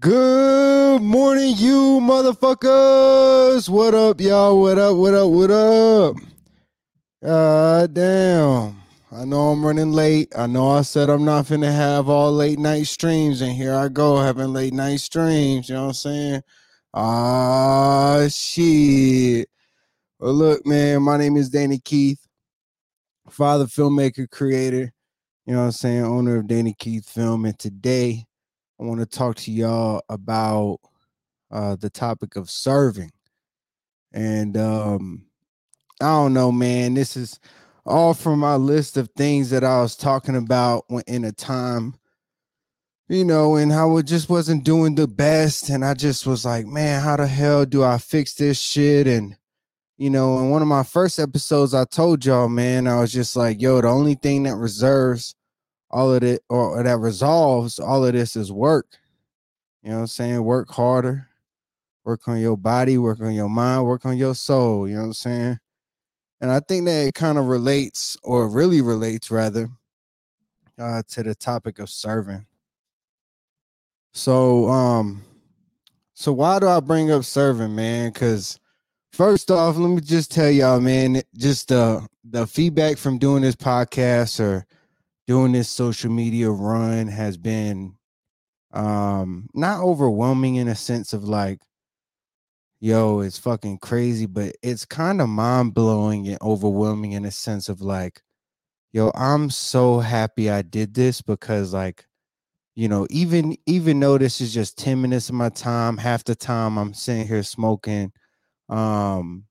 Good morning, you motherfuckers. What up, y'all? What up? What up? What up? God damn. I know I'm running late. I know I said I'm not finna have all late night streams, and here I go having late night streams. You know what I'm saying? Ah, shit. Well, look, man, my name is Danny Keith, father, filmmaker, creator. You know what I'm saying? Owner of Danny Keith Film. And today, I want to talk to y'all about uh, the topic of serving. And um, I don't know, man. This is all from my list of things that I was talking about when, in a time, you know, and how it just wasn't doing the best. And I just was like, man, how the hell do I fix this shit? And you know, in one of my first episodes, I told y'all, man, I was just like, yo, the only thing that reserves all of it or, that resolves all of this is work. You know what I'm saying? Work harder, work on your body, work on your mind, work on your soul. You know what I'm saying? And I think that it kind of relates, or really relates rather, uh, to the topic of serving. So, um, so why do I bring up serving, man? Because first off, let me just tell y'all, man, just the the feedback from doing this podcast or doing this social media run has been um not overwhelming in a sense of like yo it's fucking crazy but it's kind of mind-blowing and overwhelming in a sense of like yo i'm so happy i did this because like you know even even though this is just 10 minutes of my time half the time i'm sitting here smoking um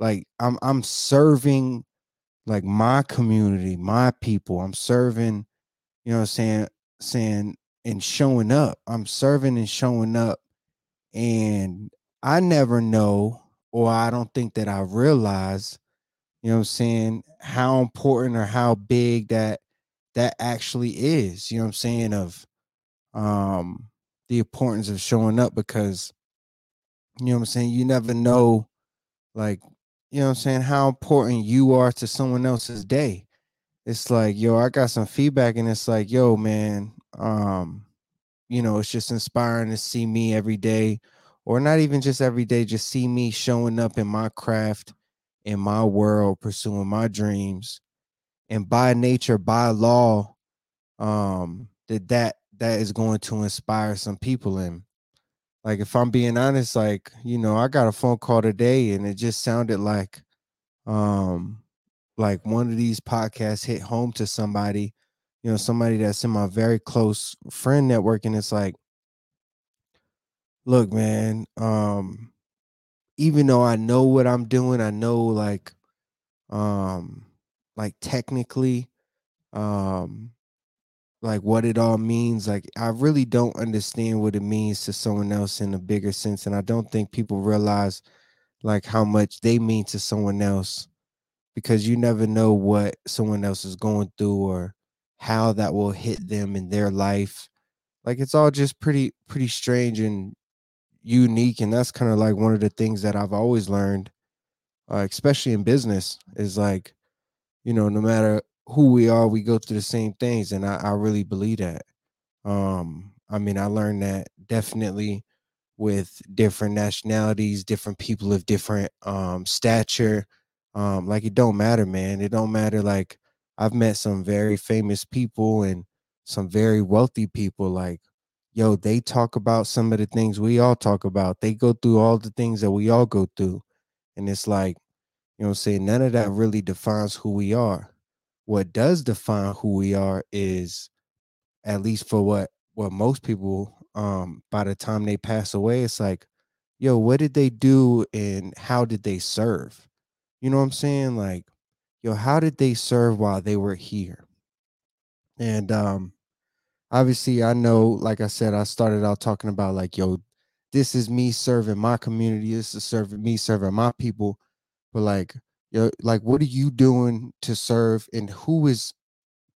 like i'm i'm serving like my community, my people. I'm serving, you know what I'm saying, saying and showing up. I'm serving and showing up. And I never know, or I don't think that I realize, you know what I'm saying, how important or how big that that actually is, you know what I'm saying, of um the importance of showing up because you know what I'm saying, you never know like you know what I'm saying, how important you are to someone else's day. It's like, yo, I got some feedback and it's like, yo, man, um, you know, it's just inspiring to see me every day, or not even just every day, just see me showing up in my craft, in my world, pursuing my dreams. And by nature, by law, um, that that that is going to inspire some people in like if i'm being honest like you know i got a phone call today and it just sounded like um like one of these podcasts hit home to somebody you know somebody that's in my very close friend network. And it's like look man um even though i know what i'm doing i know like um like technically um like what it all means like i really don't understand what it means to someone else in a bigger sense and i don't think people realize like how much they mean to someone else because you never know what someone else is going through or how that will hit them in their life. Like it's all just pretty pretty strange and unique and that's kind of like one of the things that i've always learned uh, especially in business is like you know no matter who we are, we go through the same things, and I, I really believe that. Um, I mean, I learned that definitely with different nationalities, different people of different um stature. Um, like it don't matter, man. It don't matter. Like I've met some very famous people and some very wealthy people. Like, yo, they talk about some of the things we all talk about. They go through all the things that we all go through. And it's like, you know, I'm saying none of that really defines who we are what does define who we are is at least for what what most people um by the time they pass away it's like yo what did they do and how did they serve? You know what i'm saying? Like yo how did they serve while they were here? And um obviously i know like i said i started out talking about like yo this is me serving my community. This is serving me serving my people. But like you like what are you doing to serve and who is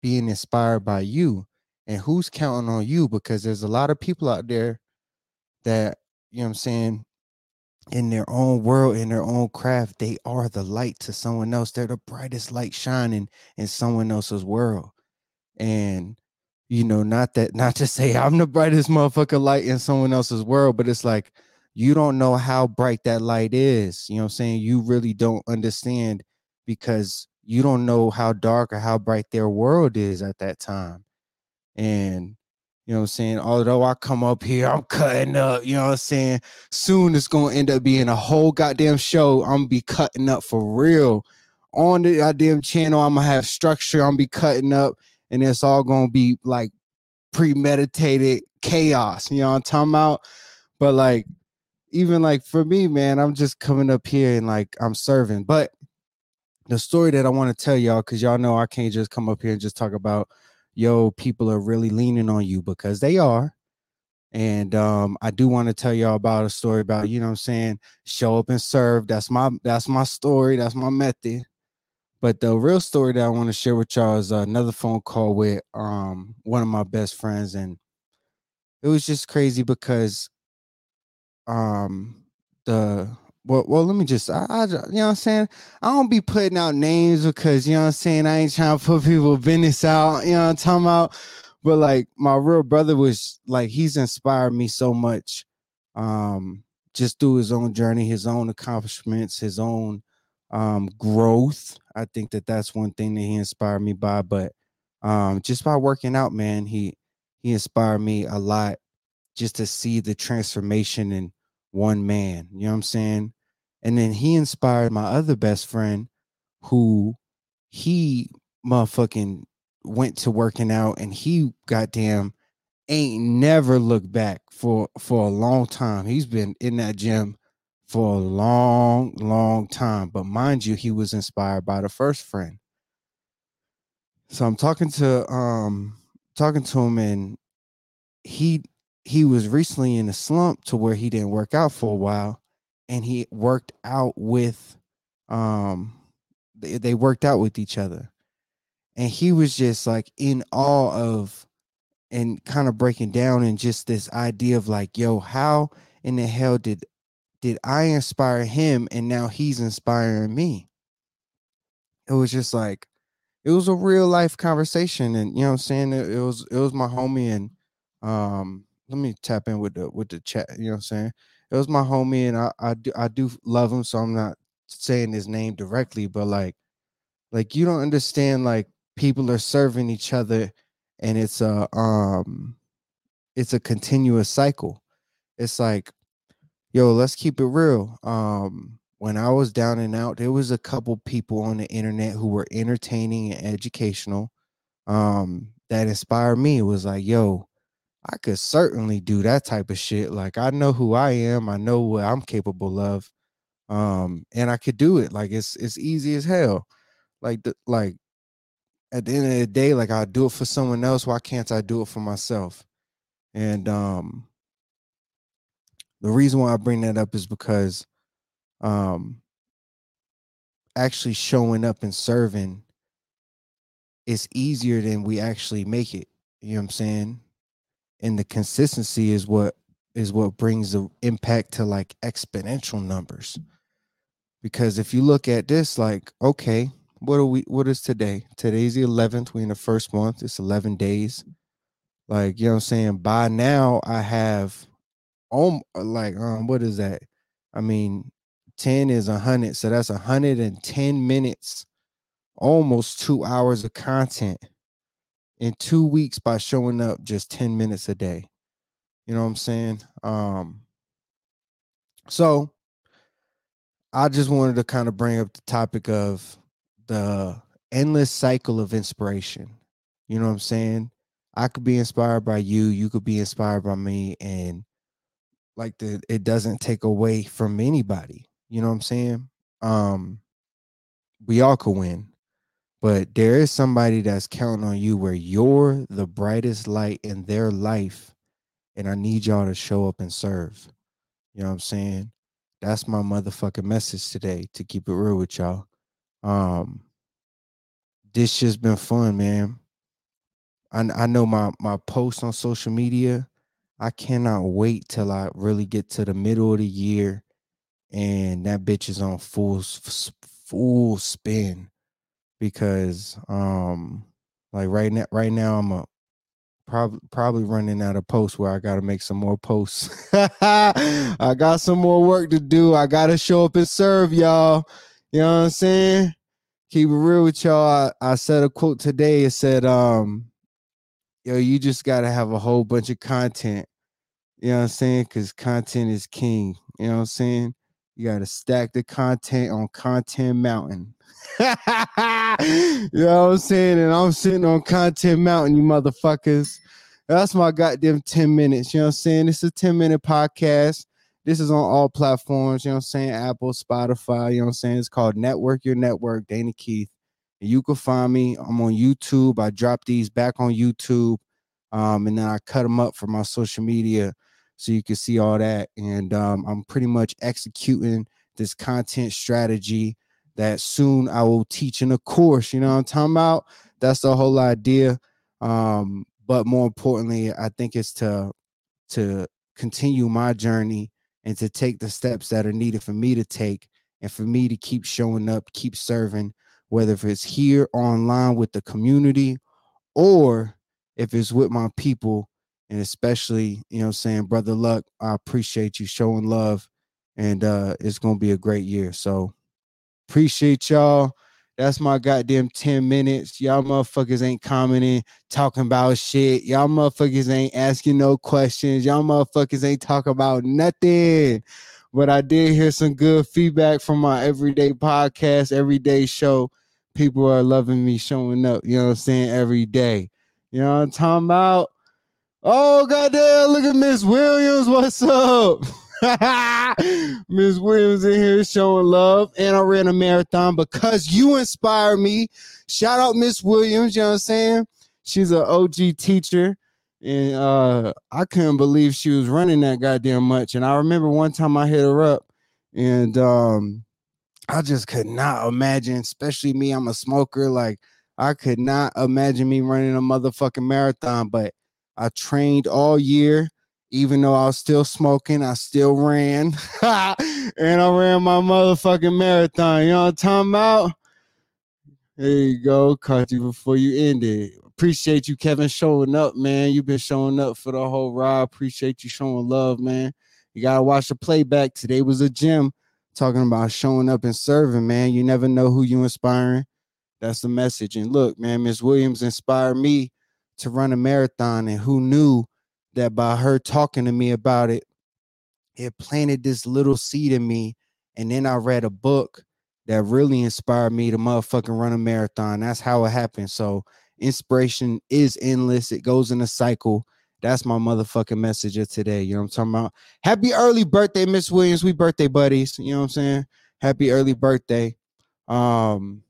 being inspired by you and who's counting on you? Because there's a lot of people out there that you know what i'm saying in their own world in their own craft they are the light to someone else. They're the brightest light shining in someone else's world. And you know, not that not to say I'm the brightest motherfucker light in someone else's world, but it's like you don't know how bright that light is. You know what I'm saying? You really don't understand because you don't know how dark or how bright their world is at that time. And you know what I'm saying? Although I come up here, I'm cutting up, you know what I'm saying? Soon it's gonna end up being a whole goddamn show. I'm gonna be cutting up for real. On the goddamn channel, I'm gonna have structure, I'm gonna be cutting up, and it's all gonna be like premeditated chaos. You know what I'm talking about? But like even like for me, man, I'm just coming up here and like I'm serving. But the story that I want to tell y'all, because y'all know I can't just come up here and just talk about, yo, people are really leaning on you because they are. And um, I do want to tell y'all about a story about, you know I'm saying, show up and serve. That's my that's my story. That's my method. But the real story that I want to share with y'all is another phone call with um one of my best friends. And it was just crazy because um the well, well let me just I, I, you know what I'm saying? I don't be putting out names because you know what I'm saying? I ain't trying to put people business out you know what I'm talking about? But like my real brother was like he's inspired me so much um just through his own journey his own accomplishments his own um growth. I think that that's one thing that he inspired me by but um just by working out man he he inspired me a lot just to see the transformation in one man. You know what I'm saying? And then he inspired my other best friend who he motherfucking went to working out and he goddamn ain't never looked back for for a long time. He's been in that gym for a long, long time. But mind you, he was inspired by the first friend. So I'm talking to um talking to him and he he was recently in a slump to where he didn't work out for a while and he worked out with um they, they worked out with each other. And he was just like in awe of and kind of breaking down and just this idea of like yo how in the hell did did i inspire him and now he's inspiring me? It was just like it was a real life conversation and you know what i'm saying? It, it was it was my homie and um let me tap in with the with the chat. You know what I'm saying? It was my homie, and I I do I do love him, so I'm not saying his name directly, but like like you don't understand like people are serving each other and it's a um it's a continuous cycle. It's like, yo, let's keep it real. Um when I was down and out, there was a couple people on the internet who were entertaining and educational um that inspired me. It was like, yo, I could certainly do that type of shit. Like I know who I am, I know what I'm capable of. Um, and I could do it. Like it's it's easy as hell. Like the like at the end of the day, like I do it for someone else. Why can't I do it for myself? And um the reason why I bring that up is because um actually showing up and serving is easier than we actually make it. You know what I'm saying? And the consistency is what is what brings the impact to like exponential numbers. Because if you look at this like okay what are we what is today? Today's the 11th we in the first month it's 11 days. Like you know what i'm saying? By now i have um like um what is that? I mean 10 is 100 so that's 110 minutes almost two hours of content in two weeks by showing up just 10 minutes a day. You know what I'm saying? Um, so I just wanted to kind of bring up the topic of the endless cycle of inspiration. You know what I'm saying? I could be inspired by you, you could be inspired by me, and like the it doesn't take away from anybody. You know what I'm saying? Um, we all could win but there is somebody that's counting on you where you're the brightest light in their life and i need y'all to show up and serve. You know what i'm saying? That's my motherfucking message today to keep it real with y'all. Um this just been fun man. I, I know my my post on social media i cannot wait till i really get to the middle of the year and that bitch is on full full spin because um like right now right now I'm a probably probably running out of posts where I got to make some more posts. I got some more work to do. I got to show up and serve y'all. You know what I'm saying? Keep it real with y'all. I, I said a quote today. It said, um, yo, you just got to have a whole bunch of content. You know what I'm saying? Because content is king. You know what I'm saying? You got to stack the content on Content Mountain. you know what I'm saying? And I'm sitting on Content Mountain, you motherfuckers. That's my goddamn 10 minutes. You know what I'm saying? This is a 10 minute podcast. This is on all platforms. You know what I'm saying? Apple, Spotify. You know what I'm saying? It's called Network Your Network, Danny Keith. And you can find me. I'm on YouTube. I drop these back on YouTube. Um, and then I cut them up for my social media so you can see all that. And um, I'm pretty much executing this content strategy that soon I will teach in a course. You know what I'm talking about? That's the whole idea. Um, but more importantly, I think it's to to continue my journey and to take the steps that are needed for me to take and for me to keep showing up, keep serving, whether if it's here online with the community or if it's with my people and especially, you know, saying, Brother Luck, I appreciate you showing love and uh it's gonna be a great year. So Appreciate y'all. That's my goddamn 10 minutes. Y'all motherfuckers ain't commenting, talking about shit. Y'all motherfuckers ain't asking no questions. Y'all motherfuckers ain't talking about nothing. But I did hear some good feedback from my everyday podcast, everyday show. People are loving me showing up, you know what I'm saying, every day. You know what I'm talking about? Oh, goddamn, look at Miss Williams. What's up? Miss Williams in here showing love. And I ran a marathon because you inspire me. Shout out Miss Williams, you know what I'm saying? She's an OG teacher. And uh, I couldn't believe she was running that goddamn much. And I remember one time I hit her up and um, I just could not imagine, especially me, I'm a smoker. Like, I could not imagine me running a motherfucking marathon, but I trained all year even though I was still smoking, I still ran. and I ran my motherfucking marathon. You know what I'm talking about? There you go. Caught you before you ended. Appreciate you, Kevin, showing up, man. You've been showing up for the whole ride. Appreciate you showing love, man. You gotta watch the playback. Today was a gym talking about showing up and serving, man. You never know who you inspiring. That's the message. And look, man, Miss Williams inspired me to run a marathon, and who knew that by her talking to me about it, it planted this little seed in me. And then I read a book that really inspired me to motherfucking run a marathon. That's how it happened. So inspiration is endless. It goes in a cycle. That's my motherfucking message of today. You know what I'm talking about? Happy early birthday, Miss Williams. We birthday buddies. You know what I'm saying? Happy early birthday. Um,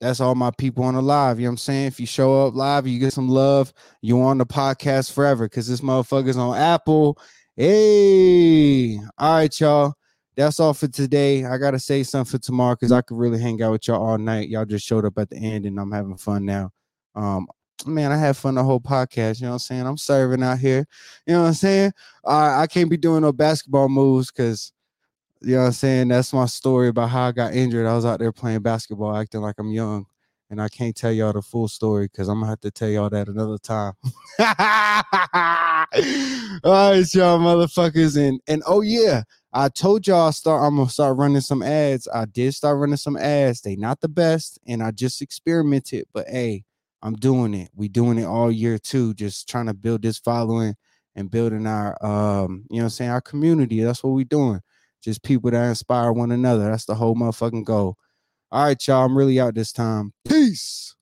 that's all my people on the live. You know what I'm saying? If you show up live, you get some love, you on the podcast forever because this motherfucker's on Apple. Hey, all right, y'all. That's all for today. I gotta say something for tomorrow because I could really hang out with y'all all night. Y'all just showed up at the end and I'm having fun now. Um, man, I had fun the whole podcast. You know what I'm saying? I'm serving out here. You know what I'm saying? I I can't be doing no basketball moves because you know what I'm saying? That's my story about how I got injured. I was out there playing basketball, acting like I'm young. And I can't tell y'all the full story because I'm gonna have to tell y'all that another time. All right, y'all motherfuckers. And and oh yeah, I told y'all I start I'm gonna start running some ads. I did start running some ads. They not the best, and I just experimented, but hey, I'm doing it. We doing it all year too, just trying to build this following and building our um, you know I'm saying, our community. That's what we doing just people that inspire one another. That's the whole motherfucking goal. All right, y'all. I'm really out this time. Peace.